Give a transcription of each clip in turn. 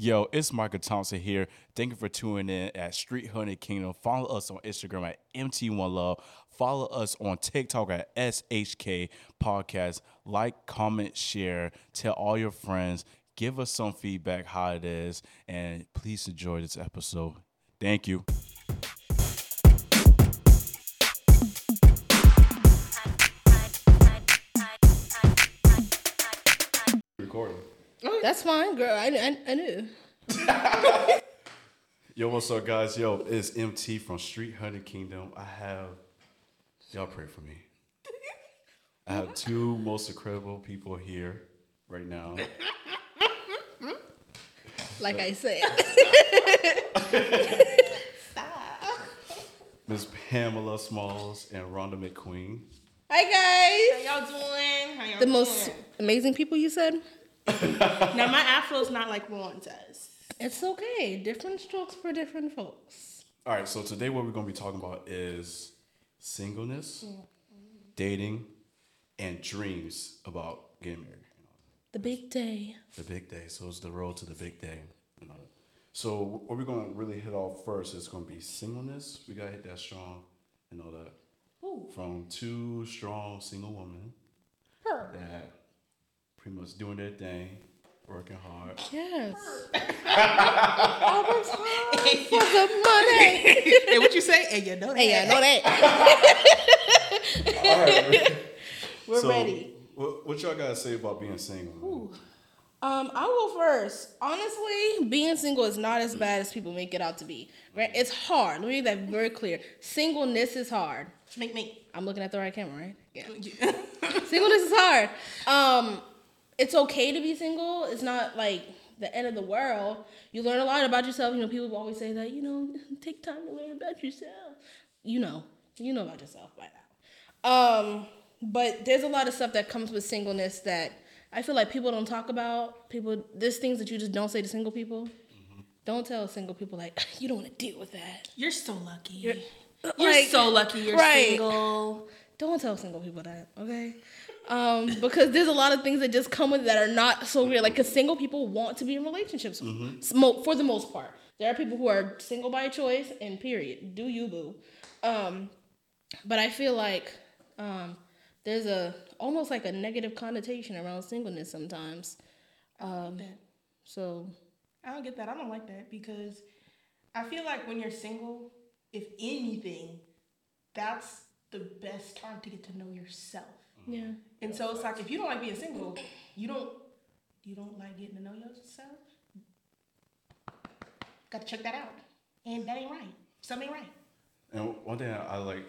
Yo, it's Michael Thompson here. Thank you for tuning in at Street Hood and Kingdom. Follow us on Instagram at MT1Love. Follow us on TikTok at SHK Podcast. Like, comment, share. Tell all your friends. Give us some feedback how it is. And please enjoy this episode. Thank you. That's fine, girl. I, I, I knew. Yo, what's up, guys? Yo, it's MT from Street Hood and Kingdom. I have, y'all pray for me. I have two most incredible people here right now. Like I said. Miss Pamela Smalls and Rhonda McQueen. Hi, guys. How y'all doing? How y'all The doing? most amazing people you said? Now my afro's not like Ron does. It's okay. Different strokes for different folks. All right, so today what we're going to be talking about is singleness, mm-hmm. dating, and dreams about getting married. You know, The big day. the big day. So it's the road to the big day. You know. So what we're going to really hit off first is going to be singleness. We got to hit that strong, and all that Ooh. from two strong single women Her. that pretty much doing their thing, working hard. Yes. All the time for the money. hey, what you say? And you know that. Hey, I know that. All right. We're so, ready. What, what y'all got to say about being single? Um, I'll go first. Honestly, being single is not as bad as people make it out to be. Right? It's hard. Let me make that very clear. Singleness is hard. Make me. I'm looking at the right camera, right? Yeah. Singleness is hard. Um, it's okay to be single. It's not like the end of the world. You learn a lot about yourself. You know, people always say that, you know, take time to learn about yourself. You know, you know about yourself by now. Um, but there's a lot of stuff that comes with singleness that I feel like people don't talk about. People, there's things that you just don't say to single people. Don't tell single people like you don't want to deal with that. You're so lucky. You're- You're, like, so lucky you're right. single. Don't tell single people that, okay? Um, because there's a lot of things that just come with that are not so real. Like, because single people want to be in relationships smo- for the most part. There are people who are single by choice, and period. Do you boo? Um, but I feel like um, there's a almost like a negative connotation around singleness sometimes. Um, so I don't get that. I don't like that because I feel like when you're single, if anything, that's the best time to get to know yourself. Yeah, And so it's like if you don't like being single, you don't you don't like getting to know yourself. Got to check that out, and that ain't right. Something ain't right. And one thing I, I like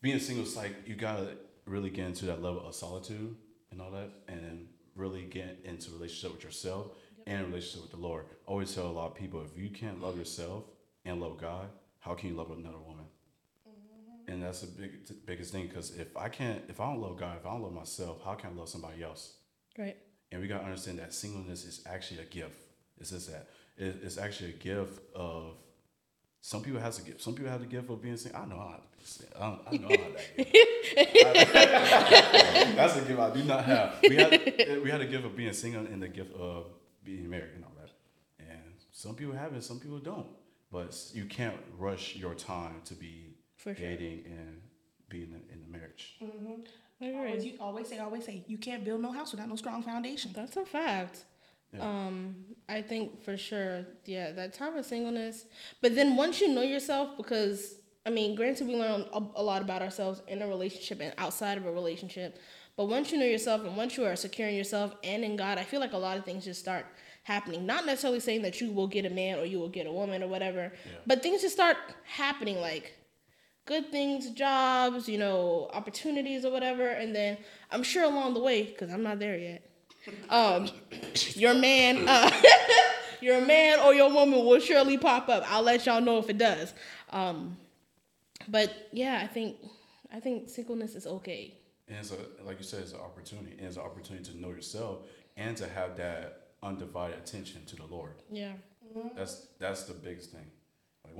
being single is like you gotta really get into that level of solitude and all that, and really get into relationship with yourself and relationship with the Lord. I always tell a lot of people if you can't love yourself and love God, how can you love another woman? And that's the big, biggest thing because if I can't, if I don't love God, if I don't love myself, how can I love somebody else? right. And we gotta understand that singleness is actually a gift. It's just that it, it's actually a gift of. Some people has a gift. Some people have the gift of being single. I know how to be single. I, don't, I know how that. That's a gift I do not have. We had we had a gift of being single and the gift of being married and all that. And some people have it, some people don't. But you can't rush your time to be For sure. dating and being in, in a marriage. Always, you always say, always say, you can't build no house without no strong foundation. That's a fact. Yeah. Um, I think for sure, yeah, that time of singleness. But then once you know yourself, because I mean, granted, we learn a, a lot about ourselves in a relationship and outside of a relationship. But once you know yourself and once you are secure in yourself and in God, I feel like a lot of things just start happening. Not necessarily saying that you will get a man or you will get a woman or whatever, but things just start happening like good things, jobs, you know, opportunities or whatever. And then I'm sure along the way, because I'm not there yet, um, your man, uh, your man or your woman will surely pop up. I'll let y'all know if it does. Um, but yeah, I think I think singleness is okay. And it's a, like you said, it's an opportunity. And it's an opportunity to know yourself and to have that undivided attention to the Lord. Yeah. That's that's the biggest thing.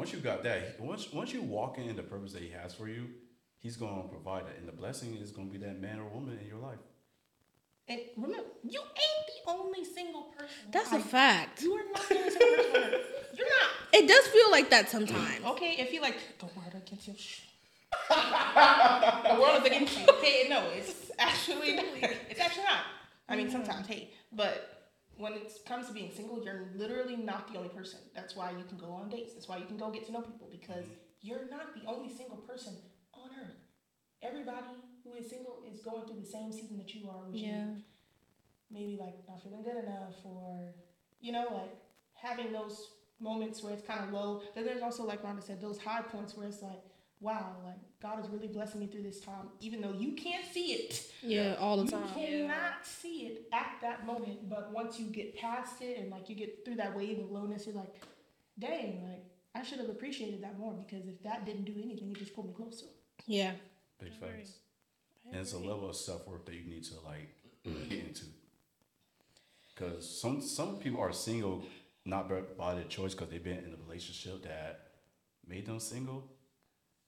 Like once you got that, once once you walk in the purpose that He has for you, He's going to provide it, and the blessing is going to be that man or woman in your life. And remember, you ain't the only single person. That's a fact. You are not the only single person. You're not. It does feel like that sometimes. Mm. Okay, if you like the world against you, shh. the world is against you. Hey, no, it's actually it's actually not. I mean, sometimes, hey, but when it comes to being single, you're literally not the only person. That's why you can go on dates. That's why you can go get to know people because mm-hmm. you're not the only single person on earth. Everybody who is single is going through the same season that you are, which Yeah. is maybe like not feeling good enough or you know like having those moments where it's kind of low then there's also like Rhonda said those high points where it's like wow like God is really blessing me through this time even though you can't see it Yeah, all the you time. You cannot see it at that moment but once you get past it and like you get through that wave of lowness you're like dang like I should have appreciated that more because if that didn't do anything it just pulled me closer Yeah. Big facts. And it's a level of self worth that you need to like get into. Because some some people are single not by, by their choice because they've been in a relationship that made them single,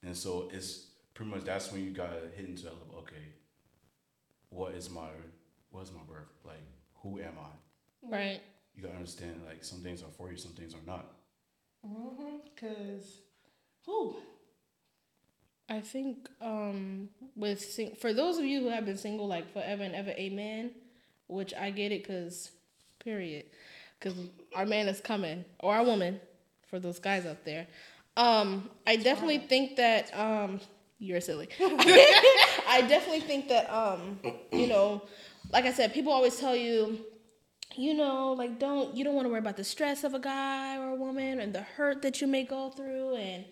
and so it's pretty much that's when you gotta hit into that level. Okay, what is my what is my birth? Like, who am I? Right. You gotta understand like some things are for you, some things are not. mm-hmm because who I think um with sing- for those of you who have been single like forever and ever, amen. Which I get it, cause period, cause our man is coming or our woman, for those guys out there. Um, I definitely think that um you're silly. I definitely think that um you know, like I said, people always tell you you know, like don't you don't want to worry about the stress of a guy or a woman and the hurt that you may go through and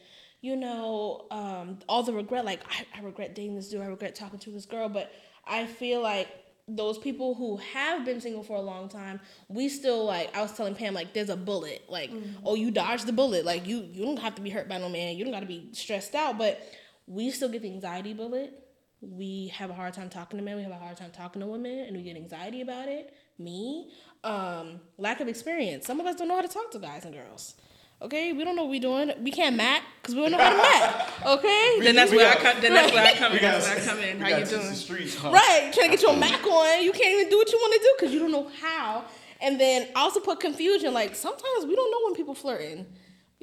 you know, um, all the regret, like I, I regret dating this dude, I regret talking to this girl, but I feel like those people who have been single for a long time, we still like I was telling Pam, like there's a bullet. Like, oh you dodged the bullet. Like you you don't have to be hurt by no man, you don't gotta be stressed out, but we still get the anxiety bullet. We have a hard time talking to men, we have a hard time talking to women, and we get anxiety about it. Me. Um, lack of experience. Some of us don't know how to talk to guys and girls. Okay, we don't know what we're doing. We can't mat because we don't know how to mat. Okay, then that's we where I got- come then that's where I come We in that's where I come in how you to the doing Streets, huh? Right, trying to get your Mac on. You can't even do what you want to do because you don't know how. And then I also put confusion. Like sometimes we don't know when people flirting.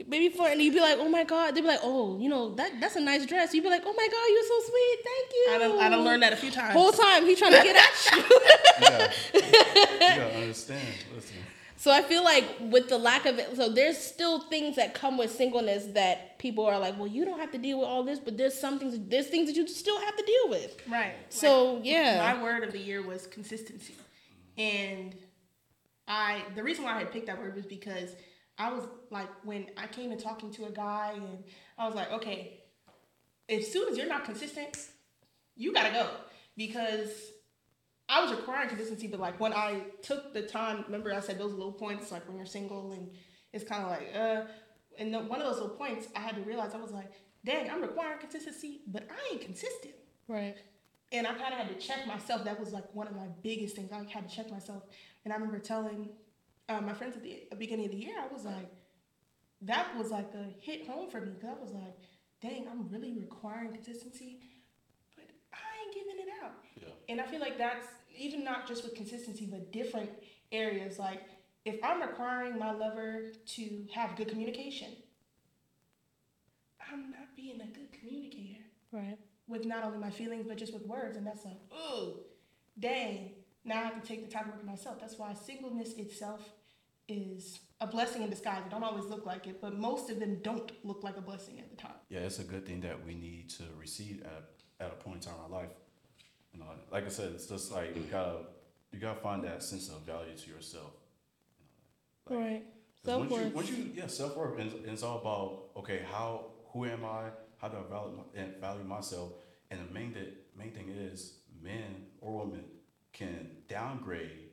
Maybe flirting, you'd be like, "Oh my god," they'd be like, "Oh, you know that that's a nice dress." You'd be like, "Oh my god, you're so sweet, thank you." I don't I don't learn that a few times Whole time he's trying to get at you. Yeah. you gotta understand. Listen. So I feel like with the lack of it, so there's still things that come with singleness that people are like, well, you don't have to deal with all this, but there's some things, there's things that you still have to deal with. right. So yeah, my word of the year was consistency. And i the reason why i had picked that word was because i was like when i came to talking to a guy and i was like okay as soon as you're not consistent you gotta go. Because i was requiring consistency but like when i took the time remember i said those little points like when you're single and it's kind of like uh and the, one of those little points i had to realize i was like dang i'm requiring consistency but i ain't consistent right, and I kind of had to check myself. That was like one of my biggest things. I had to check myself. And I remember telling uh, my friends at the beginning of the year, I was like, that was like a hit home for me because I was like, dang, I'm really requiring consistency, but I ain't giving it out. Yeah. And I feel like that's even not just with consistency, but different areas. Like if I'm requiring my lover to have good communication, I'm not being a good communicator right. with not only my feelings but just with words and that's like oh dang now i have to take the time to work on myself that's why singleness itself is a blessing in disguise it don't always look like it but most of them don't look like a blessing at the time Yeah, it's a good thing that we need to receive at, at a point in time in our life. Like I said, it's just like you gotta you gotta find that sense of value to yourself. Like, Right. Self worth. once you yeah self worth, and, it's all about okay, how who am I? How do I value my, and value myself? And the main that main thing is men or women can downgrade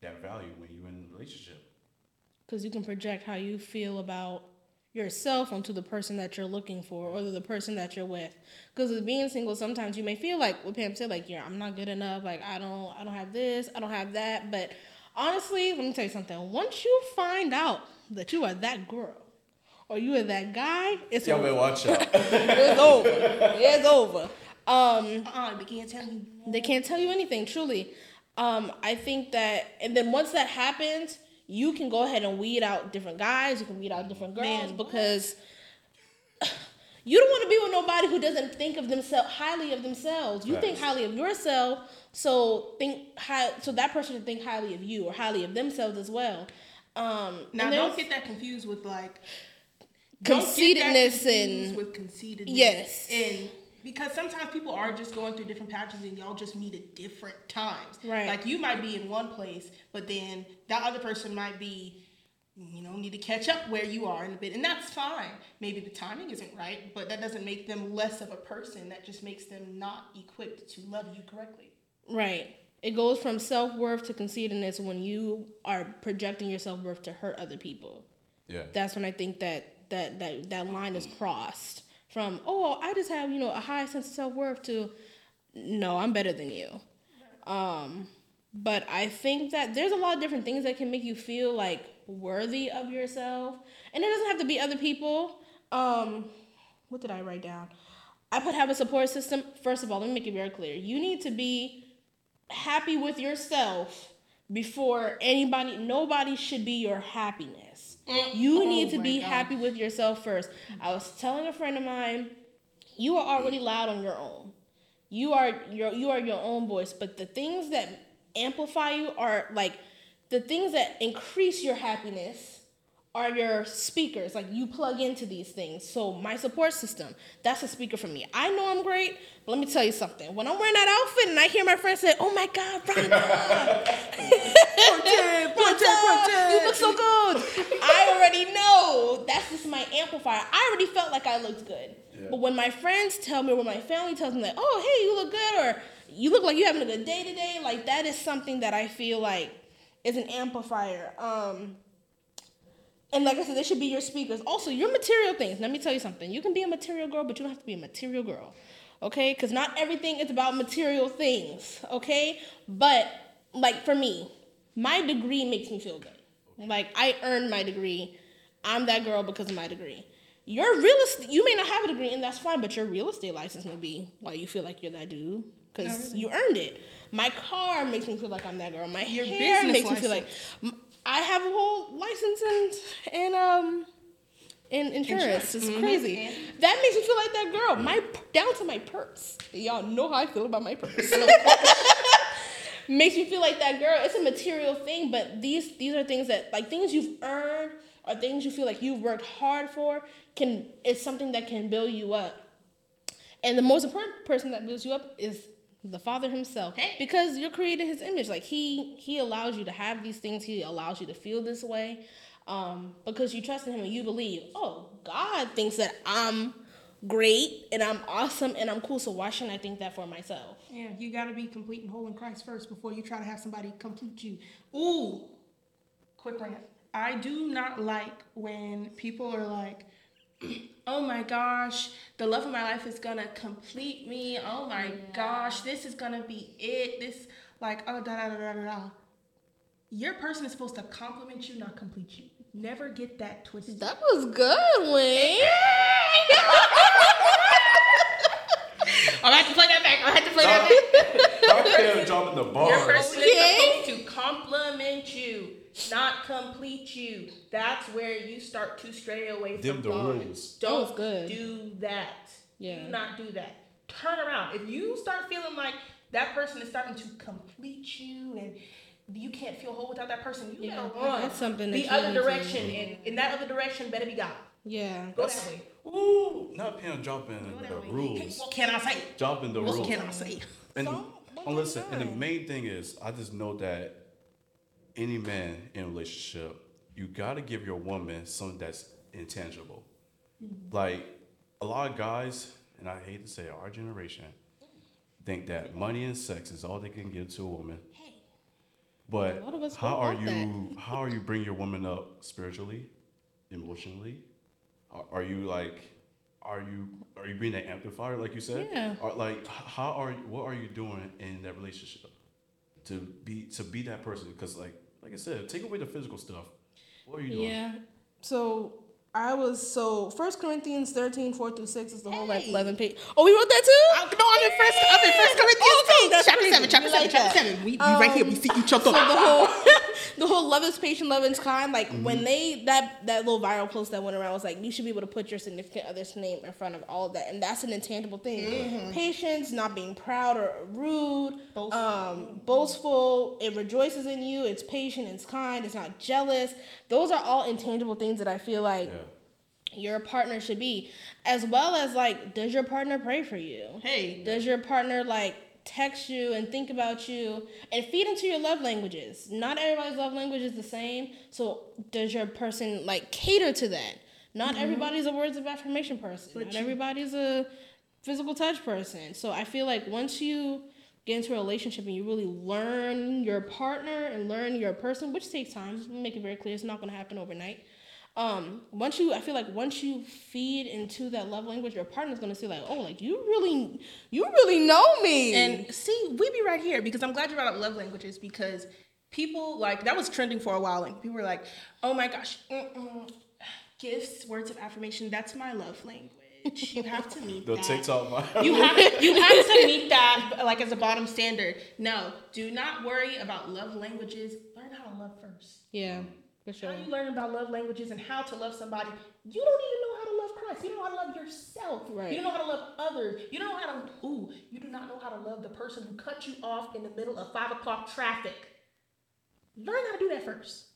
that value when you're in a relationship. Because you can project how you feel about yourself onto the person that you're looking for or the person that you're with. Because with being single, sometimes you may feel like what Pam said, like, yeah, I'm not good enough. Like, I don't, I don't have this, I don't have that. But honestly, let me tell you something. Once you find out that you are that girl or you are that guy, it's Y'all over. better watch out. It's over. It's over. Um, uh-uh they can't tell me they can't tell you anything, truly. Um, I think that, and then once that happens, you can go ahead and weed out different guys. You can weed out different girls Man. because you don't want to be with nobody who doesn't think of themselves highly of themselves. You think highly of yourself, so think high. So that person should think highly of you or highly of themselves as well. Um, Now, don't get that confused with like don't get that Conceitedness confused and- with conceitedness. Yes. and because sometimes people are just going through different patches and y'all just meet at different times. Right. Like you might be in one place, but then that other person might be, you know, need to catch up where you are in a bit, and that's fine. Maybe the timing isn't right, but that doesn't make them less of a person. That just makes them not equipped to love you correctly. Right. It goes from self worth to conceitedness when you are projecting your self worth to hurt other people. Yeah. That's when I think that that that that line is crossed from oh I just have you know a high sense of self worth to no I'm better than you. Um, but I think that there's a lot of different things that can make you feel like worthy of yourself, and it doesn't have to be other people. Um, what did I write down? I put have a support system. First of all, let me make it very clear. You need to be happy with yourself before anybody nobody should be your happiness Mm. you Oh need to be God. happy with yourself first. I was telling a friend of mine you are already loud on your own. You are your you are your own voice but the things that amplify you are like the things that increase your happiness are your speakers. Like you plug into these things. So my support system that's a speaker for me. I know i'm great but let me tell you something. When i'm wearing that outfit and i hear my friends say oh my god Veronica, you look so good. I already know. That's just my amplifier. I already felt like i looked good. Yeah. but when my friends tell me or when my family tells me like oh hey you look good or you look like you're having a good day today like that is something that i feel like is an amplifier. Um and like I said, they should be your speakers. Also, your material things. Let me tell you something. You can be a material girl, but you don't have to be a material girl. Okay? Because not everything is about material things. Okay? But, like, for me, my degree makes me feel good. Like, I earned my degree. I'm that girl because of my degree. Your real estate, you may not have a degree, and that's fine, but your real estate license may be why you feel like you're that dude. Because you earned it. My car makes me feel like I'm that girl. My Your hair makes me feel like I have a whole license and and um in insurance. It's crazy. That makes me feel like that girl. My down to my purse. Y'all know how I feel about my purse. makes me feel like that girl. It's a material thing, but these these are things that like things you've earned or things you feel like you've worked hard for can it's something that can build you up. And the most important person that builds you up is the father himself Hey. because you're creating his image like he he allows you to have these things he allows you to feel this way um because you trust in him and you believe oh god thinks that i'm great and i'm awesome and i'm cool so why shouldn't i think that for myself Yeah, you got to be complete and whole in Christ first before you try to have somebody complete you. Ooh, quick rant. I do not like when people are like, oh my gosh, the love of my life is gonna complete me. Oh my gosh, this is gonna be it. This, like, oh, da da da da da da. Your person is supposed to compliment you, not complete you. Never get that twisted. that was good wayne I have to play that back. I have to play that back. Stop him dropping the bar. Your person Okay. is supposed to compliment you, not complete you. That's where you start to stray away from the God. rules. Don't oh, good. do that. Yeah. Do not do that. Turn around. If you start feeling like that person is starting to complete you and you can't feel whole without that person, you Yeah, gotta run that's something that the other need to- direction, and in that other direction better be God. yeah Go That's- that way. Ooh, not him dropping Go the way. rules. What can I say? Dropping the What rules. can I say? And Don't- don't oh, and listen, and the main thing is, I just know that any man in a relationship, you got to give your woman something that's intangible. Mm-hmm. Like a lot of guys, and I hate to say it, our generation, think that money and sex is all they can give to a woman. But A lot of us how are you? How are you bring your woman up spiritually, emotionally? Are, are you like? Are you are you being an amplifier like you said? Yeah. Or like how are you, what are you doing in that relationship to be to be that person? Because like like I said, take away the physical stuff. What are you doing? Yeah. So I was so First Corinthians 13, 4 through 6 is the whole like Hey. 11 page. Oh, we wrote that too? Oh, no, I'm in first. I'm in first Corinthians Okay, that's chapter crazy. seven. Chapter We seven. like chapter that. seven. We, we right here. We um, see each other. So the whole the whole love is patient, love is kind. Like Mm-hmm. when they that that little viral post that went around was like you should be able to put your significant other's name in front of all of that, and that's an intangible thing. Mm-hmm. Patience, not being proud or rude, Boastful. um, boastful. It rejoices in you. It's patient. It's kind. It's not jealous. Those are all intangible things that I feel like Yeah. your partner should be, as well as like, does your partner pray for you? Hey. Does your partner like text you and think about you and feed into your love languages? Not everybody's love language is the same. So does your person like cater to that? Not mm-hmm. everybody's a words of affirmation person. But Not everybody's a physical touch person. So I feel like once you get into a relationship and you really learn your partner and learn your person, which takes time, make it very clear, it's not gonna happen overnight. Um, once you, I feel like once you feed into that love language, your partner's gonna see like, oh, like you really, you really know me. And see, we be right here because I'm glad you brought up love languages because people like that was trending for a while and people were like, oh my gosh, mm-mm. gifts, words of affirmation, that's my love language. You have to meet The that. TikTok viral. You have you have to meet that like as a bottom standard. No, do not worry about love languages. Learn how to love first. yeah, for sure. How you learn about love languages and how to love somebody? You don't even know how to love Christ. You don't know how to love yourself. Right. You don't know how to love others. You don't know how to ooh. You do not know how to love the person who cut you off in the middle of five o'clock traffic. Learn how to do that first.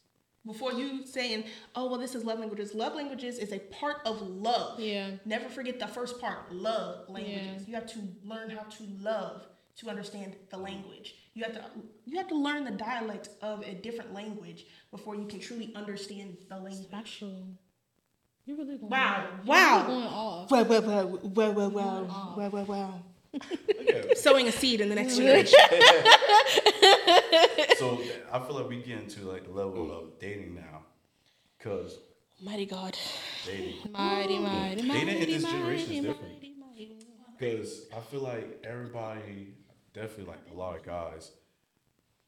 Before you saying, oh well, this is love languages. Love languages is a part of love. Yeah. Never forget the first part, love languages. Yeah. You have to learn how to love to understand the language. You have to you have to learn the dialect of a different language before you can truly understand the language. Special. You're really going Wow. off. Wow. You're really going off. Wow, wow, wow, wow, wow, wow, wow, wow, wow. Yeah. Sowing a seed in the next generation. so I feel like we get into like the level of dating now, cause Mighty God. dating, Mighty, mighty, mighty. dating in this mighty, generation is mighty, different. mighty. Cause I feel like everybody, definitely like a lot of guys,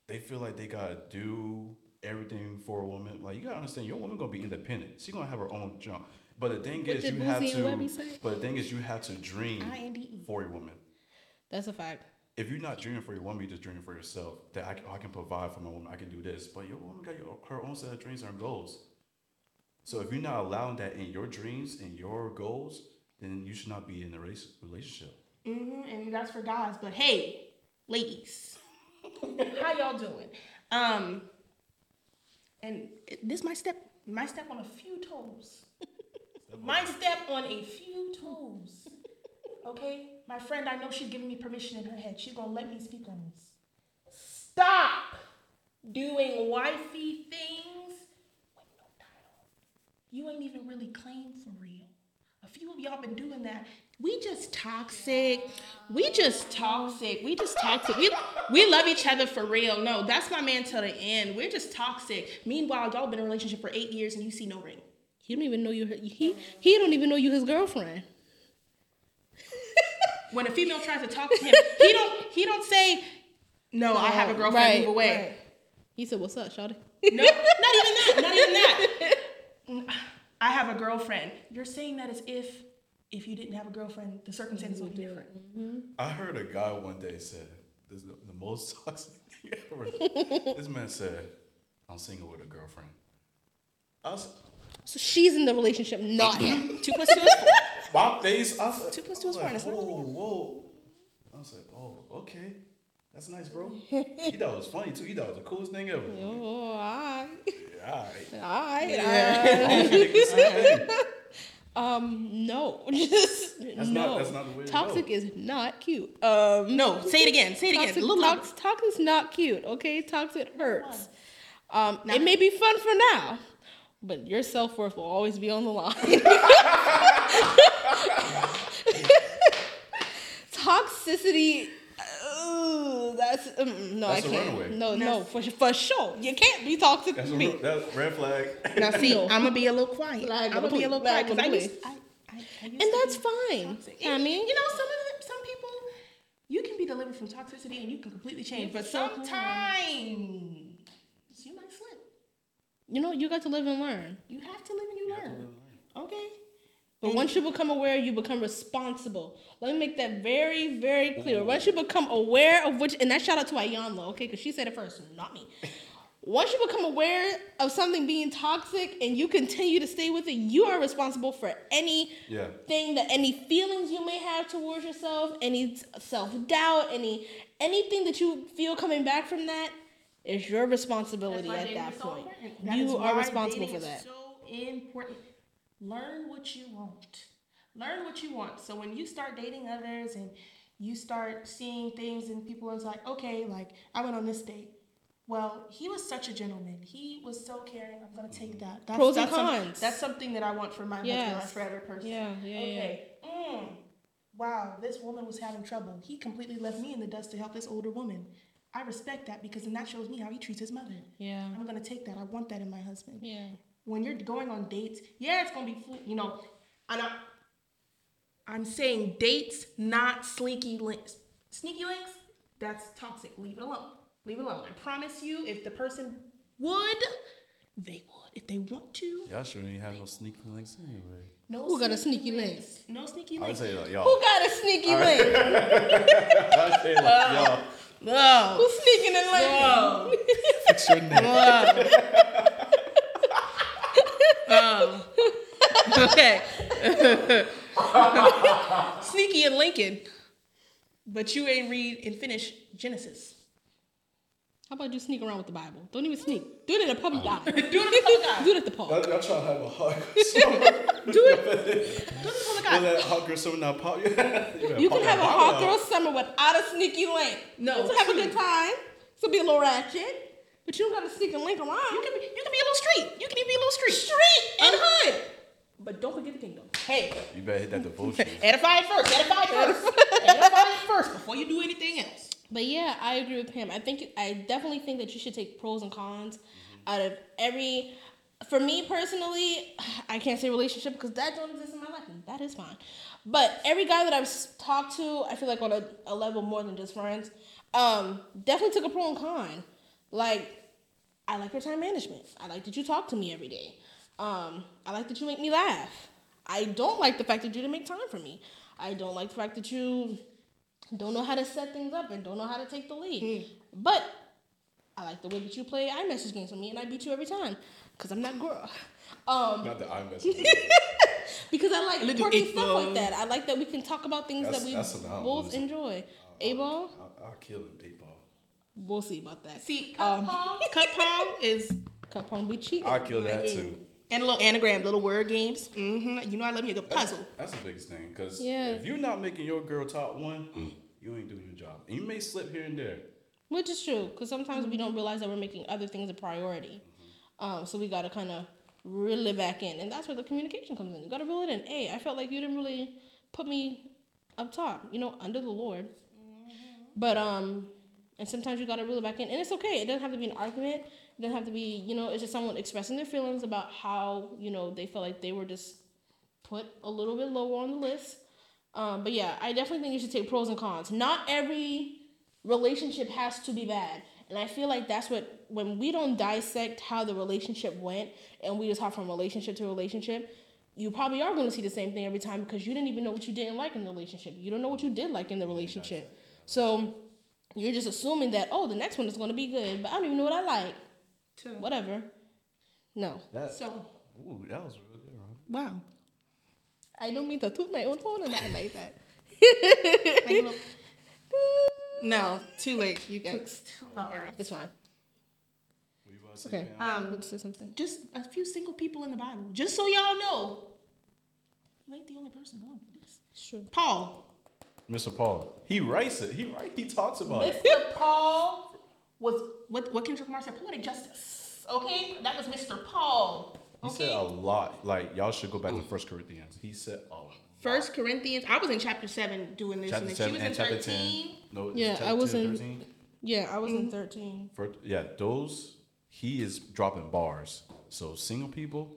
they feel like they gotta do everything for a woman. Like you gotta understand, your woman gonna be independent. She gonna have her own jump. But the thing What is, did you have Boosie and Webbie to. But the thing is, you have to dream I-N-D-E. for a woman. That's a fact. if you're not dreaming for your woman, you're just dreaming for yourself. That I, can- I can provide for my woman, I can do this. But your woman got your, her own set of dreams and goals. So if you're not allowing that in your dreams and your goals, then you should not be in a race, relationship. hmm and that's for guys. But hey, ladies, how y'all doing? Um, and this might step, my step on a few toes. my step on a few toes. Okay, my friend, I know she's giving me permission in her head. She's gonna let me speak on this. Stop doing wifey things with no title. You ain't even really claimed for real. A few of y'all been doing that. We just toxic. We just toxic. We just toxic. We, we love each other for real. No, that's my man till the end. We're just toxic. Meanwhile, y'all been in a relationship for eight years and you see no ring. He don't even know you. He he don't even know you his girlfriend. When a female tries to talk to him, he don't he don't say, "No, I have a girlfriend. Right, move away." right. He said, "What's up, Shawty?" No, not even that. Not even that. I have a girlfriend. You're saying that as if if you didn't have a girlfriend, the circumstances would be mm-hmm. different. I heard a guy one day said, "This is the, the most toxic thing ever." this man said, "I'm single with a girlfriend." I was, So she's in the relationship, not him. Two plus two is four. my face. I was, Two two is like, four, that's Whoa, whoa! I was like, "Oh, okay, that's nice, bro." he thought it was funny too. He thought it was the coolest thing ever. Oh, alright, Yeah, all right. alright. I don't think it's the same thing. Um, no, just That's no. not- that's not the way to Toxic go. is not cute. Um, No, say it again. Say it again. toxic, A little louder. tox, toxic's not cute. Okay, toxic hurts. Um, Now- it may be fun for now, but your self worth will always be on the line. Toxicity. That's mm, no, That's I a can't. runaway. No, no, for for sure, you can't be toxic That's to a me. re- that's red flag. Now see, I'm gonna be a little quiet. Flag I'm gonna be a little plate. quiet because I Flag on used, the I, I, I used and that's fine. toxic. I mean, you know, some of the, some people, you can be delivered from toxicity and you can completely change, but so can. sometimes you might slip. you know, you got to live and learn. You have to live and you learn. Okay. But once you become aware, you become responsible. Let me make that very, very clear. Once you become aware of which, and that shout out to Iyanla, okay, because she said it first, not me. Once you become aware of something being toxic and you continue to stay with it, you are responsible for any Yeah. thing that any feelings you may have towards yourself, any self doubt, any anything that you feel coming back from that is your responsibility at dating that is so point. important. That is You are responsible for that. So important. Learn what you want. Learn what you want. So when you start dating others and you start seeing things and people is like, okay, like I went on this date. Well, he was such a gentleman. He was so caring. I'm gonna take that. That's, Pros and that's some- cons. that's something that I want for my husband, my Yes. forever person. Yeah, yeah, yeah. Okay. Mm. Wow, this woman was having trouble. He completely left me in the dust to help this older woman. I respect that because then that shows me how he treats his mother. Yeah. I'm gonna take that. I want that in my husband. Yeah. When you're going on dates, yeah, it's gonna be, flu- you know, and I, I'm saying dates, not sneaky links. Sneaky links, that's toxic. Leave it alone. Leave it alone. I promise you, if the person would, they would. If they want to, Y'all sure ain't have no sneaky links anyway. no. Who got a sneaky link? No sneaky link. I would links. say like y'all. Who got a sneaky link? I say like y'all. No. Who's sneaking and linking? No. Fix your name. Oh. okay. Sneaky and Lincoln. But you ain't read and finish Genesis. How about you sneak around with the Bible? Don't even sneak. Do it in a public eye. Do it in public eye. Do it at the park. Y'all, y'all trying to have a hug summer. Do it. Do it in public Was eye. that hot girl summer not pop? you You can have a hot girl summer without a sneaky link. No, To have a true. good time. To be a little ratchet. But you don't gotta sneak and link around. You can be, you can be a little street. You can even be a little street. street And and hood. But don't forget the kingdom. Hey, You better hit that devotion. edify it first. Edify it first. edify it first before you do anything else. But yeah, I agree with him. I think I definitely think that you should take pros and cons out of every. For me personally, I can't say relationship because that don't exist in my life, and that is fine. But every guy that I've talked to, I feel like on a, a level more than just friends, um, definitely took a pro and con. Like, I like your time management. I like that you talk to me every day. Um, I like that you make me laugh. I don't like the fact that you didn't make time for me. I don't like the fact that you don't know how to set things up and don't know how to take the lead. But I like the way that you play iMessage games with me, and I beat you every time because I'm that girl. Um, Not the iMessage. because I like Little quirky stuff ball. like that. I like that we can talk about things That's- that we that's what I'm both enjoy. A ball, I'll, I'll kill it, eight ball. We'll see about that. See, cut Um, palm, cup pong is Cup on we cheat. I'll kill that too. and a little anagram, little word games. Mm-hmm. You know I love me a good puzzle. That's the biggest thing. Because Yeah. if you're not making your girl top one, you ain't doing your job. And you may slip here and there. Which is true, because sometimes we don't realize that we're making other things a priority. Um, so we got to kind of reel it back in. And that's where the communication comes in. You got to reel it in. Hey, I felt like you didn't really put me up top, you know, under the Lord. But, um, and sometimes you got to reel it back in. And it's okay. It doesn't have to be an argument. It doesn't have to be, you know, it's just someone expressing their feelings about how, you know, they felt like they were just put a little bit lower on the list. Um, but yeah, I definitely think you should take pros and cons. Not every relationship has to be bad. And I feel like that's what when we don't dissect how the relationship went and we just hop from relationship to relationship, you probably are going to see the same thing every time because you didn't even know what you didn't like in the relationship. You don't know what you did like in the relationship. So you're just assuming that oh the next one is going to be good, but I don't even know what I like. Too. Whatever. No. That, So ooh, that was really good, Ron. wow. I don't mean to toot my own horn and I like that. Like no, too late. You guys. It's fine. What you about to say, Okay. Um, Let's say something. just a few single people in the Bible, just so y'all know. You ain't the only person going through this. Sure. Paul. Mr. Paul. He writes it. He write. He talks about it. Mr. Paul was what what Kendrick Lamar said, poetic justice. Okay, that was Mr. Paul. He Okay. said a lot. Like y'all should go back to First Corinthians. He said a lot. First Corinthians. I was in chapter seven doing this, Chapter and then seven she was and in chapter thirteen. ten. No, Yeah, chapter I was 10, in- 13. Yeah, I was in mm-hmm. 13. For, yeah, those he is dropping bars. So single people,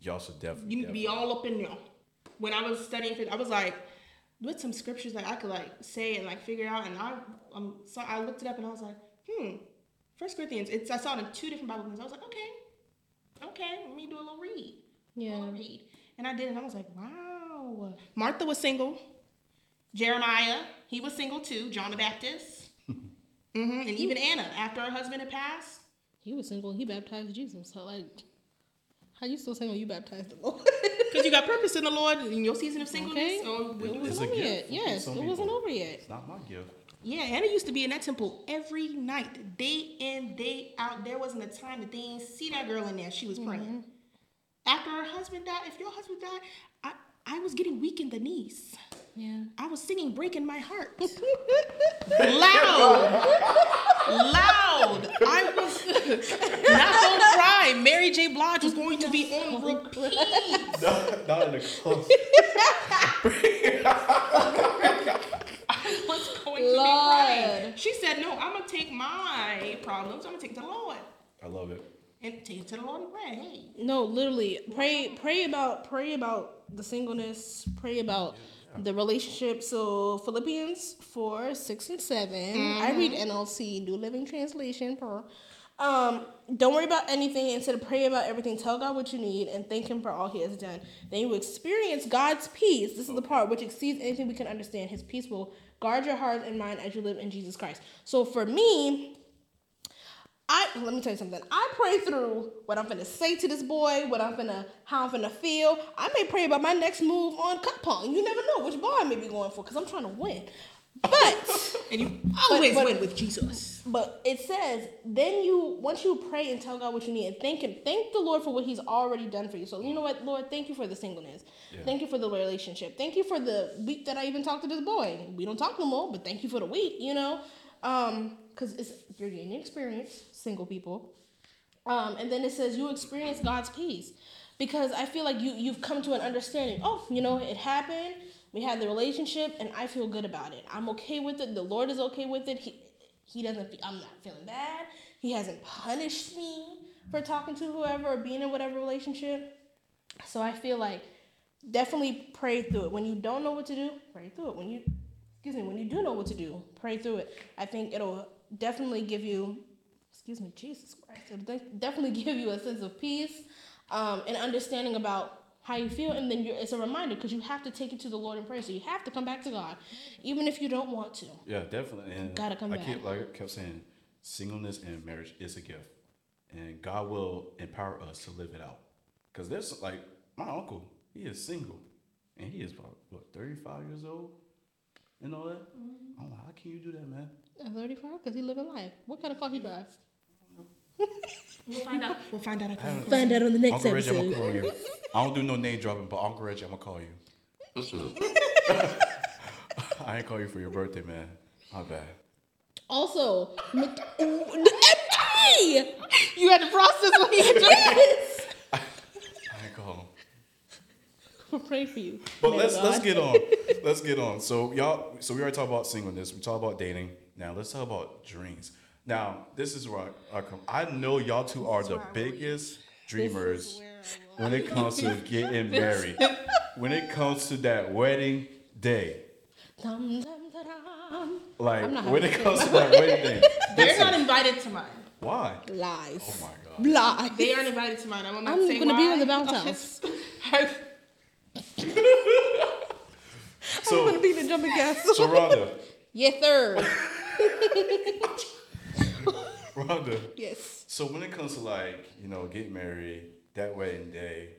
y'all should definitely. You need to be all up in there. When I was studying for, I was like, with some scriptures that I could like say and like figure out, and I um so I looked it up and I was like, hmm, First Corinthians. It's I saw it in two different Bible versions. I was like, okay, okay, let me do a little read. A Yeah. little read. And I did, and I was like, wow. Martha was single. Jeremiah, he was single too. John the Baptist. mm-hmm. And even Anna, after her husband had passed. He was single. He baptized Jesus. So like, how you still single? Oh, you baptized the Lord. Because you got purpose in the Lord in your season of singleness. Oh, okay. Or it wasn't It's a over gift yet. Yes, some it wasn't people. over yet. It's not my gift. Yeah, Anna used to be in that temple every night, day in, day out. There wasn't a time that they didn't see that girl in there. She was mm-hmm. praying. After her husband died, if your husband died, I, I was getting weak in the knees. Yeah. I was singing Breaking My Heart. Loud. Loud. I was not gonna cry. Mary J. Blige was going to be on repeat. not, not in the close. I was going to be crying. She said, No, I'm gonna take my problems, I'm gonna take it to the Lord. I love it. And take it to the Lord and pray. Hey. No, literally, pray, pray about, pray about the singleness. Pray about the relationship. So Philippians four, six, and 7 I read NLT, New Living Translation. Per. Um, don't worry about anything. Instead, of pray about everything. Tell God what you need and thank Him for all He has done. Then you will experience God's peace. This is the part which exceeds anything we can understand. His peace will guard your heart and mind as you live in Jesus Christ. So for me, I let me tell you something. I pray through what I'm gonna say to this boy, what I'm gonna how I'm gonna feel. I may pray about my next move on cup pong. You never know which bar I may be going for because I'm trying to win. But And you always but- win with Jesus. but it says then you once you pray and tell God what you need and thank Him, thank the Lord for what He's already done for you. So you know what, Lord, thank you for the singleness. Thank you for the relationship. Thank you for the week that I even talked to this boy. We don't talk no more, but thank you for the week. You know, um, because it's you're gaining experience, single people. Um, and then it says you experience God's peace because I feel like you you've come to an understanding. Oh, you know, it happened. We had the relationship, and I feel good about it. I'm okay with it. The Lord is okay with it. He he doesn't. I'm not feeling bad. He hasn't punished me for talking to whoever or being in whatever relationship. So I feel like definitely pray through it. When you don't know what to do, pray through it. When you excuse me, when you do know what to do, pray through it. I think it'll definitely give you excuse me, Jesus Christ. It'll de- definitely give you a sense of peace um, and understanding about how you feel, and then you're, it's a reminder because you have to take it to the Lord in prayer. So you have to come back to God, even if you don't want to. Yeah, definitely. And Gotta come I back. keep like I kept saying, singleness and marriage is a gift, and God will empower us to live it out. Cause there's like my uncle, he is single, and he is about what 35 years old, and all that. Mm-hmm. I'm like, how can you do that, man? At 35, because he living life. What kind of car he drive? We'll find out. We'll find out. After the Find out on the next Uncle Reggie, I'm episode. gonna call you. I don't do no name dropping, but Uncle Reggie, I'm gonna call you. I ain't call you for your birthday, man. My bad. Also, Mc- ooh, hey! You had to process what he Yes! I ain't call him. We'll pray for you. But man let's of let's get on. Let's get on. So y'all, so we already talked about singleness. We talked about dating. Now let's talk about dreams. Now this is where I, I come. I know y'all two are the biggest dreamers when it comes to getting married. When it comes to that wedding day, Dum, dum, da, dum. like when having it comes to that wedding day. They're listen, not invited to mine. why? Lies. Oh my god. Lies. They aren't invited to mine. I'm not I'm say gonna why. be in the bounce oh, I'm house. just- I'm So gonna be in the jumping castle. so Rhonda, yes, sir. Rhonda. Yes. So when it comes to like, you know, getting married, that wedding day,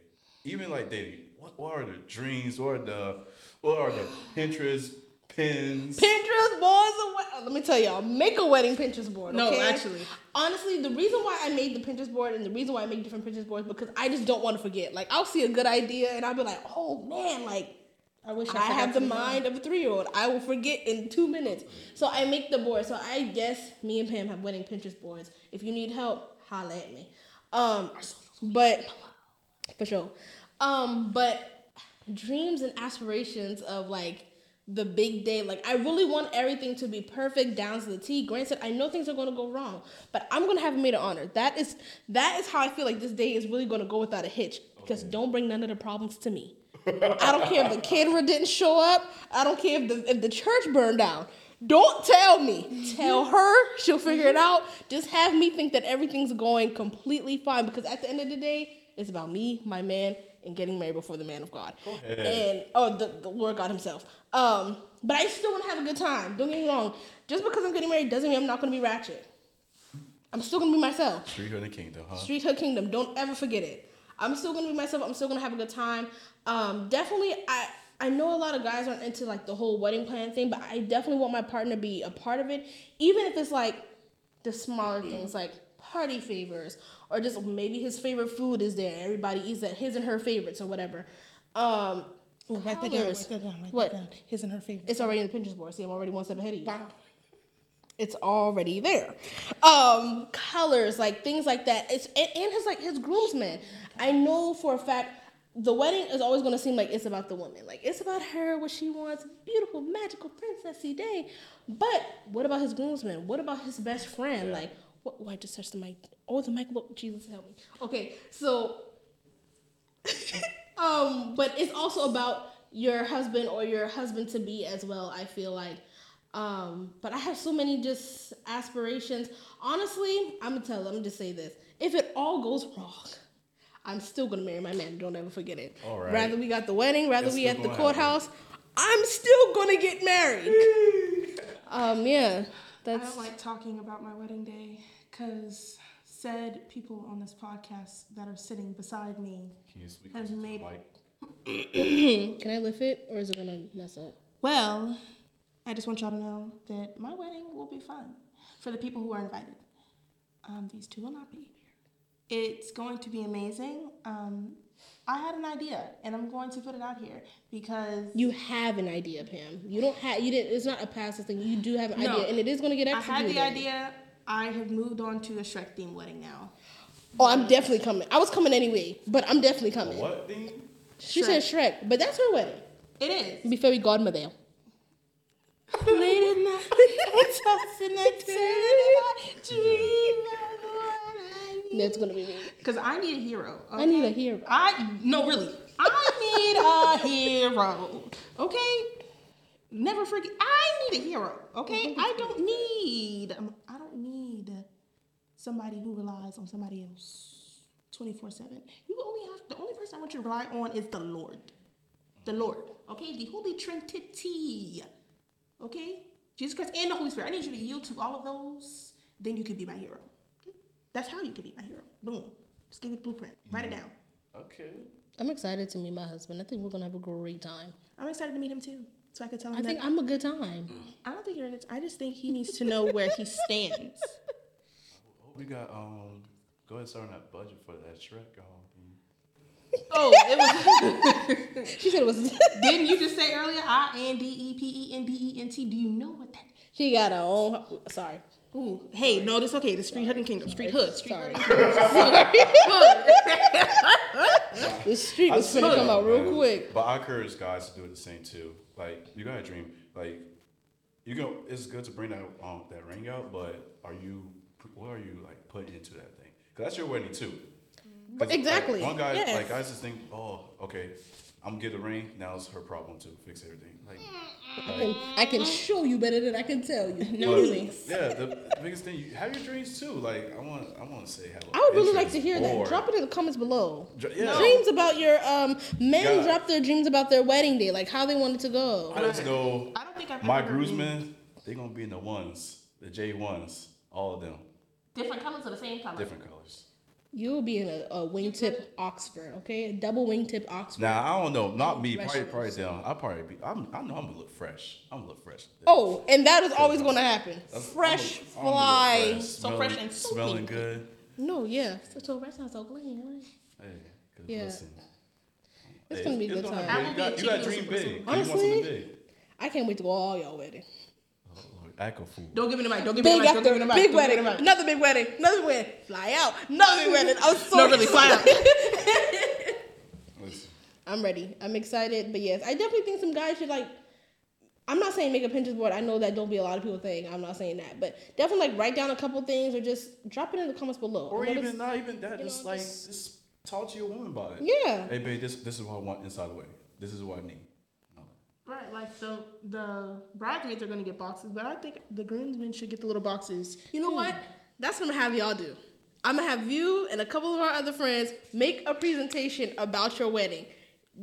even like dating, what, what are the dreams? What are the what are the Pinterest pins? Pinterest boards. Are uh, Let me tell y'all, make a wedding Pinterest board. No, okay? actually. honestly, the reason why I made the Pinterest board and the reason why I make different Pinterest boards because I just don't want to forget. Like I'll see a good idea and I'll be like, oh man, like I wish I, I forgot have the mind of a three year old. I will forget in two minutes. So I make the board. So I guess me and Pam have wedding Pinterest boards. If you need help, holla at me. Um, but for sure. Um, but dreams and aspirations of like the big day. Like I really want everything to be perfect down to the T. Granted, I know things are gonna go wrong, but I'm gonna have a maid of honor. That is that is how I feel like this day is really gonna go without a hitch. Because don't bring none of the problems to me. I don't care if the caterer didn't show up. I don't care if the if the church burned down. Don't tell me. Tell her. She'll figure it out. Just have me think that everything's going completely fine. Because at the end of the day, it's about me, my man, and getting married before the man of God. Go. And oh, the, the Lord God Himself. Um, but I still want to have a good time. Don't get me wrong. Just because I'm getting married doesn't mean I'm not going to be ratchet. I'm still going to be myself. Street Hood and Kingdom, huh? Street Hood Kingdom. Don't ever forget it. I'm still gonna be myself. I'm still gonna have a good time. Um, definitely, I I know a lot of guys aren't into like the whole wedding plan thing, but I definitely want my partner to be a part of it, even if it's like the smaller things like party favors or just maybe his favorite food is there. Everybody eats at his and her favorites or whatever. Um, Write that down. Write that down. Write What? that down. His and her favorite. It's already in the Pinterest board. See, I'm already one step ahead of you Wow. it's already there. Um, colors, like things like that. It's and, and his like his groomsmen. I know for a fact the wedding is always gonna seem like it's about the woman. Like it's about her, what she wants, beautiful, magical princessy day. But what about his groomsmen? What about his best friend? Like what oh, I just touched the mic. Oh the mic look Jesus help me. Okay, so um, but it's also about your husband or your husband to be as well. I feel like, um, but I have so many just aspirations. Honestly, I'm gonna tell. Let me just say this: if it all goes wrong, I'm still gonna marry my man. Don't ever forget it. All right. Rather we got the wedding, rather It's we at the gonna courthouse, I'm still gonna get married. um, yeah, I that's don't like talking about my wedding day because said people on this podcast that are sitting beside me Can you speak Has into the made- Can I lift it or is it gonna mess up? Well, I just want y'all to know that my wedding will be fun for the people who are invited. Um, these two will not be here. It's going to be amazing. Um, I had an idea, and I'm going to put it out here because You have an idea, Pam. You don't have you didn't. It's not a passive thing. You do have an No. idea, and it is gonna get executed. I had the idea. I have moved on to a Shrek themed wedding now. Oh, I'm definitely coming. I was coming anyway, but I'm definitely coming. what thing? She said Shrek, but that's her wedding. It is. Be fairy godmother. Late at night, tossing and turning, I dream of what I need. That's gonna be me. Because I need a hero. I need a hero. I no, really. I need a hero. Okay. Never forget. I need a hero. Okay. I don't need. um, I don't need somebody who relies on somebody else twenty four seven. You only have the only person I want you to rely on is the Lord. The Lord. Okay. The Holy Trinity. Okay. Jesus Christ and the Holy Spirit. I need you to yield to all of those. Then you can be my hero. Okay? That's how you can be my hero. Boom. Just give me the blueprint. Write it down. Okay. I'm excited to meet my husband. I think we're gonna have a great time. I'm excited to meet him too, so I can tell him I that. think I'm a good time. I don't think you're in it. I just think he needs to know where he stands. We got um. Go ahead and start on that budget for that Shrek. Um. Oh, it was. She said it was. Didn't you just say earlier? I N D E P E N D E N T. Do you know what that? she got her own. Sorry. Ooh, hey, no, this okay. The Street Hood and Kingdom, Street Hood, Street Sorry. Hood. The street was see gonna come out real quick. But I encourage guys to do it the same too. Like you gotta dream. Like you go. It's good to bring that um that ring out, but are you what are you like putting into that thing? Cause that's your wedding too. 'Cause, like, Exactly, one guy yes. like guys just think, oh, okay, I'm gonna get the ring. Now it's her problem to fix everything. Like, I can, I can show you better than I can tell you. No, but, really. yeah. The, the biggest thing, you have your dreams too. Like I want, I want to say hello. I would really like to hear that. Drop it in the comments below. Dr- Yeah. Dreams about your um men Yeah. drop their dreams about their wedding day, like how they wanted to go. I just go. I don't think I've My groomsmen, they gonna be in the ones, the J ones, all of them, Different colors or the same color? different colors. You'll be in a, a wingtip Oxford, okay? A double wingtip Oxford. Now I don't know, not me, Fresh probably probably down. I probably be. I'm, I know I'm gonna look fresh. I'm gonna look fresh. Oh, and that is always going to happen. That's- I'm Fresh gonna- I'm fly. fresh, So fresh and so smelling good. No, yeah. So, so that sounds so clean. Hey, Yeah. listen, It's hey, gonna be a good gonna time. I You got, you got dream big. little You want Honestly, big. I can't wait to go all y'all wedding. Lord, Echo food. Don't give me the mic. Don't give me the mic. Don't give me the mic. big don't give me wedding, mic. another big wedding, another wedding, fly out, another big wedding. I'm so No, really, fly out. Listen, I'm ready. I'm excited. But yes, I definitely think some guys should like. I'm not saying make a Pinterest board. I know that don't be a lot of people think. I'm not saying that, but definitely like write down a couple things or just drop it in the comments below. or I even this- not even that. Just know, like just- just talk to your woman about it. Yeah. Hey, babe, this this is what I want inside the wedding. This is what I need. Right, like so the bridesmaids are gonna get boxes, but I think the groomsmen should get the little boxes. You know what? Hmm. That's what I'm gonna have y'all do. I'm gonna have you and a couple of our other friends make a presentation about your wedding.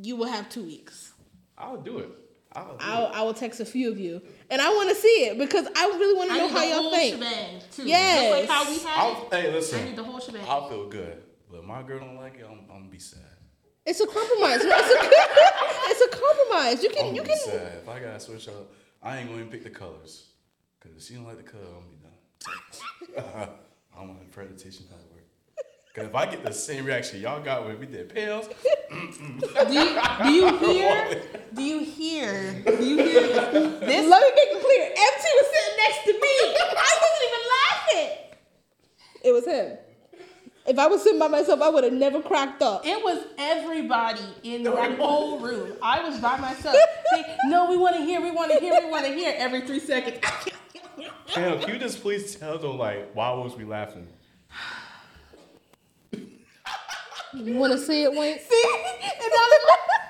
You will have two weeks. I'll do it. I'll do I'll, it. I will text a few of you, and I want to see it because I really want to know need how the y'all whole think. shebang too. Yes. Like how we had I'll, it. hey, listen. I need the whole shebang. I'll feel good. But my girl don't like it, I'm, I'm gonna be sad. It's a compromise. It's a, it's a compromise. You I'm can gonna you can. sad. If I gotta switch up, I ain't gonna even pick the colors. Cause if she don't like the color, I'm gonna be done. I'm gonna presentation how it work. Cause if I get the same reaction y'all got when we did pales, do you do you hear? Do you hear? Do you hear this? Let me make it clear. MT was sitting next to me. I wasn't even laughing. It was him. If I was sitting by myself, I would have never cracked up. It was everybody in that whole room. I was by myself. Say, no, we want to hear, we want to hear, we want to hear every three seconds. Pam, can you just please tell them like why was we laughing? You want to see it, Wayne? See? And I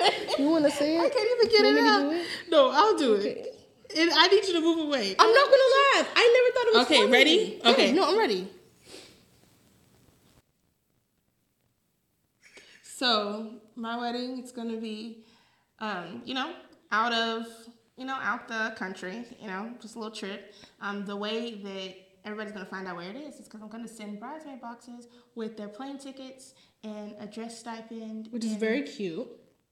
was You want to see it? I can't even get You it want out. me to do No, I'll do it. And I need you to move away. I'm not gonna laugh. I never thought it was Okay, funny. ready? Yeah, Okay. no, I'm ready. So my wedding, it's gonna be, um, you know, out of, you know, out the country, you know, just a little trip. Um, the way that everybody's gonna find out where it is is because I'm gonna send bridesmaid boxes with their plane tickets and a dress stipend, Which is very cute.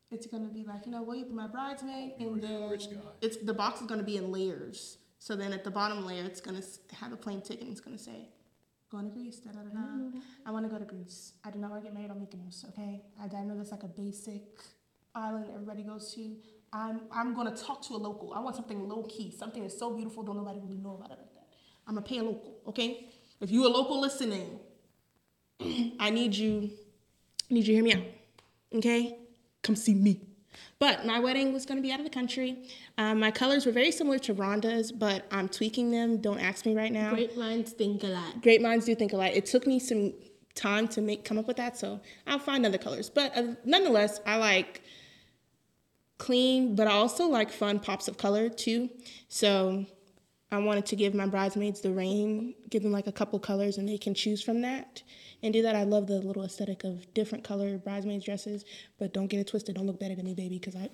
It's gonna be like, you know, will you be my bridesmaid? And then it's the box is gonna be in layers. So then at the bottom layer, it's gonna have a plane ticket. and It's gonna say, "Going to Greece." Da da da da. Mm-hmm. I want to go to Greece. I do not want to get married on Mykonos. Okay, I, I know that's like a basic island everybody goes to. I'm I'm gonna talk to a local. I want something low key, something that's so beautiful, don't nobody really know about it like that. I'm gonna pay a local. Okay, if you a local listening, I need you. I need you to hear me out. Okay, come see me. But my wedding was going to be out of the country. Um, my colors were very similar to Rhonda's, but I'm tweaking them. Don't ask me right now. Great minds think alike. Great minds do think alike. It took me some time to make come up with that, so I'll find other colors. But uh, nonetheless, I like clean, but I also like fun pops of color too. So I wanted to give my bridesmaids the rein, give them like a couple colors, and they can choose from that and do that. I love the little aesthetic of different color bridesmaids dresses, but don't get it twisted. Don't look better than me, baby, because I.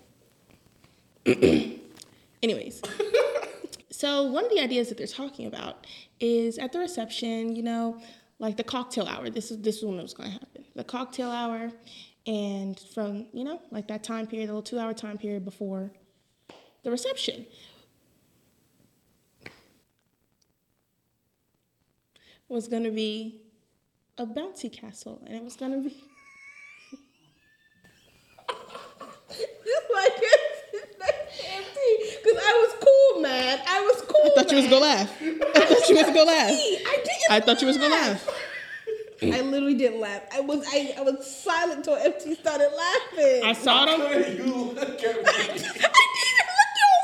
Anyways. So one of the ideas that they're talking about is at the reception, you know, like the cocktail hour. This is this is when it was going to happen. The cocktail hour, and from you know like that time period, the little two hour time period before the reception. Was going to be a bouncy castle, and it was going to be. Just like it's. Because I was cool, man. I was cool. I thought you was gonna laugh. I thought you was gonna laugh. I didn't. I thought you was gonna laugh. I literally didn't laugh. I was I, I was silent until FT started laughing. I saw them. you look at me. I didn't even look your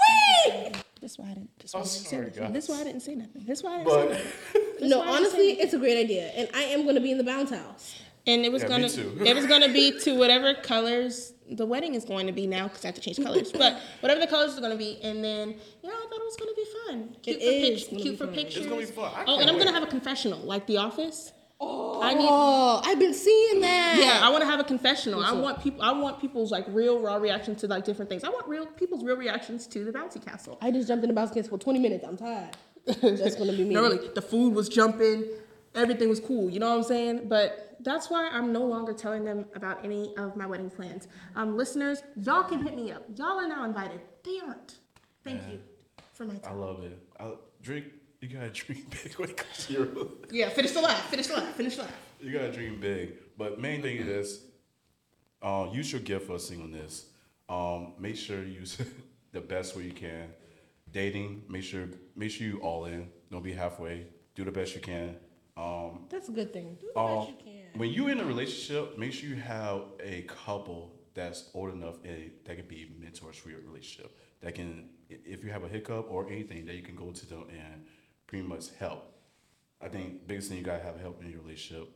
way. That's why I didn't. That's why I I'm didn't say sorry, nothing. guys. That's why I didn't say nothing. That's why I didn't say But nothing. No, honestly, said- it's a great idea, and I am going to be in the bounce house. And it was Yeah, gonna, it was gonna be to whatever colors the wedding is going to be now because I have to change colors. But whatever the colors are gonna be, and then yeah, I thought it was gonna be fun. Cute It for is pic- gonna cute be for fun. pictures. It's gonna be fun. Oh, can't and I'm gonna have a confessional like The Office. Oh, I need. Oh, I've been seeing that. Yeah, I want to have a confessional. I want people. I want people's like real raw reactions to like different things. I want real people's real reactions to the bouncy castle. I just jumped in the bounce castle for 20 minutes. I'm tired. That's gonna be me. No, really, the food was jumping, everything was cool. You know what I'm saying? But that's why I'm no longer telling them about any of my wedding plans. Um, listeners, y'all can hit me up. Y'all are now invited. They aren't. Thank you for my time. I love it. I drink. You gotta drink big when it comes to your. Yeah, finish the laugh. Finish the laugh. Finish the laugh. You gotta dream big. But main thing is, uh, use your gift for singleness. Um, make sure you use the best way you can. Dating, make sure make sure you all in. Don't be halfway. Do the best you can. Um, That's a good thing. Do the um, best you can. when you're in a relationship, make sure you have a couple that's old enough and that can be mentors for your relationship. That can, if you have a hiccup or anything, that you can go to them and pretty much help. I think biggest thing you gotta have help in your relationship.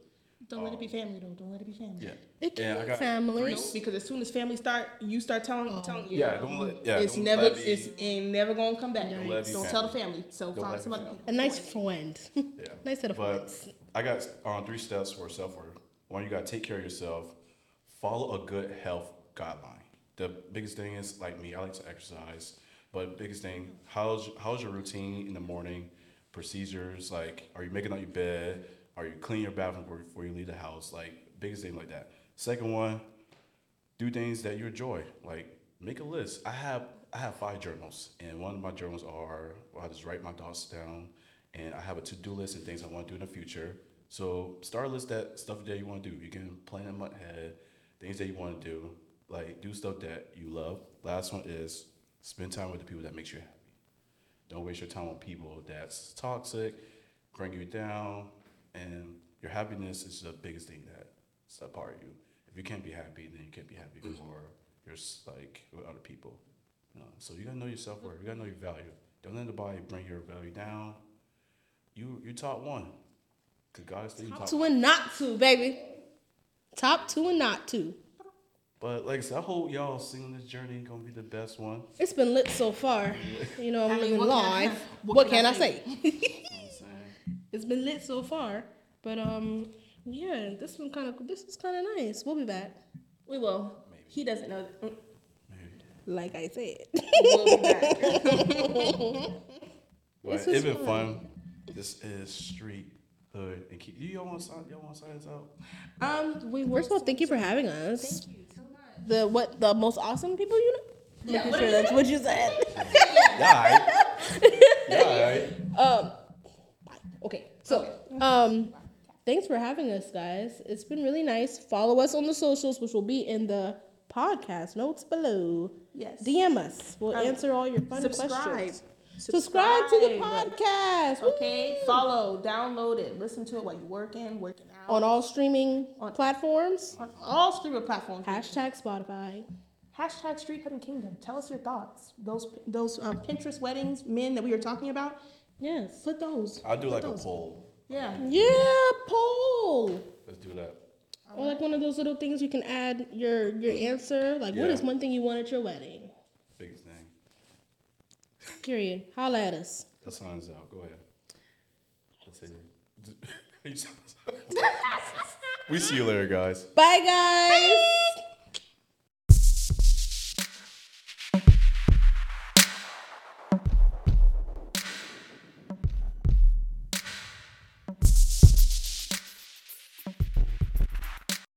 Don't let it be family though. Don't let it be family. Yeah. It And I can got family. Greece. Because as soon as family start, you start telling, telling you. Yeah, don't let. Yeah, it's don't never, let it be- it's ain't never gonna come back. Don't Don't, let it be tell the family. So Don't find let it some be family. A nice friend. Yeah. nice set of But friends. I got um, three steps for self worth. One, you got to take care of yourself. Follow a good health guideline. The biggest thing is like me. I like to exercise, but biggest thing, how's how's your routine in the morning? Procedures like, are you making out your bed? Are you cleaning your bathroom before, you leave the house? Like biggest thing like that. Second one, do things that you enjoy. Like make a list. I have I have five journals, and one of my journals are I just write my thoughts down, and I have a to do list and things I want to do in the future. So start a list that stuff that you want to do. You can plan them ahead, things that you want to do. Like do stuff that you love. Last one is spend time with the people that makes you happy. Don't waste your time on people that's toxic, bring you down, and your happiness is the biggest thing that's a part of you. If you can't be happy, then you can't be happy mm. for you're s- like with other people. You know? So you gotta know your self worth. You gotta know your value. Don't let anybody bring your value down. You you top one. Cause God is the Top top. two and not two, baby. Top two and not two. But like I said, I hope y'all seeing this journey gonna be the best one. It's been lit so far. You know, I'm I mean, living what can I- live. what What, can can I I say? You know what I'm saying? It's been lit so far. But um, yeah, this one kind of this is kind of nice. We'll be back, We will. Maybe. He doesn't know. Mm, Maybe. like I said. We'll be back. But This it's is been fun. fun. This is street hood and keep. You all want to sign? Y'all want to sign this out? Um, we First of all, thank you for having us. Thank you so much. The what? The most awesome people you know. Yeah, Making what sure that's what you said. Yeah. Alright. yeah. Alright. Um, okay, so um, thanks for having us, guys. It's been really nice. Follow us on the socials, which will be in the podcast notes below. Yes. DM us. We'll Um, answer all your fun subscribe. questions. Subscribe Subscribe to the podcast. Okay, follow, download it, listen to it while you're working, working out. On all streaming On- platforms. on all streaming platforms. Hashtag Spotify. Hashtag Street Hood and Kingdom. Tell us your thoughts. Those those um, Pinterest weddings, men that we were talking about. Yes. Put those. I'll do Put like a those. poll. Yeah. Yeah, poll. Let's do that. Or like one of those little things you can add your your answer. Like, what Yeah. is one thing you want at your wedding? Biggest thing. Period. Holla at us. That signs out. Go ahead. Let's see. we see you later, guys. Bye, guys.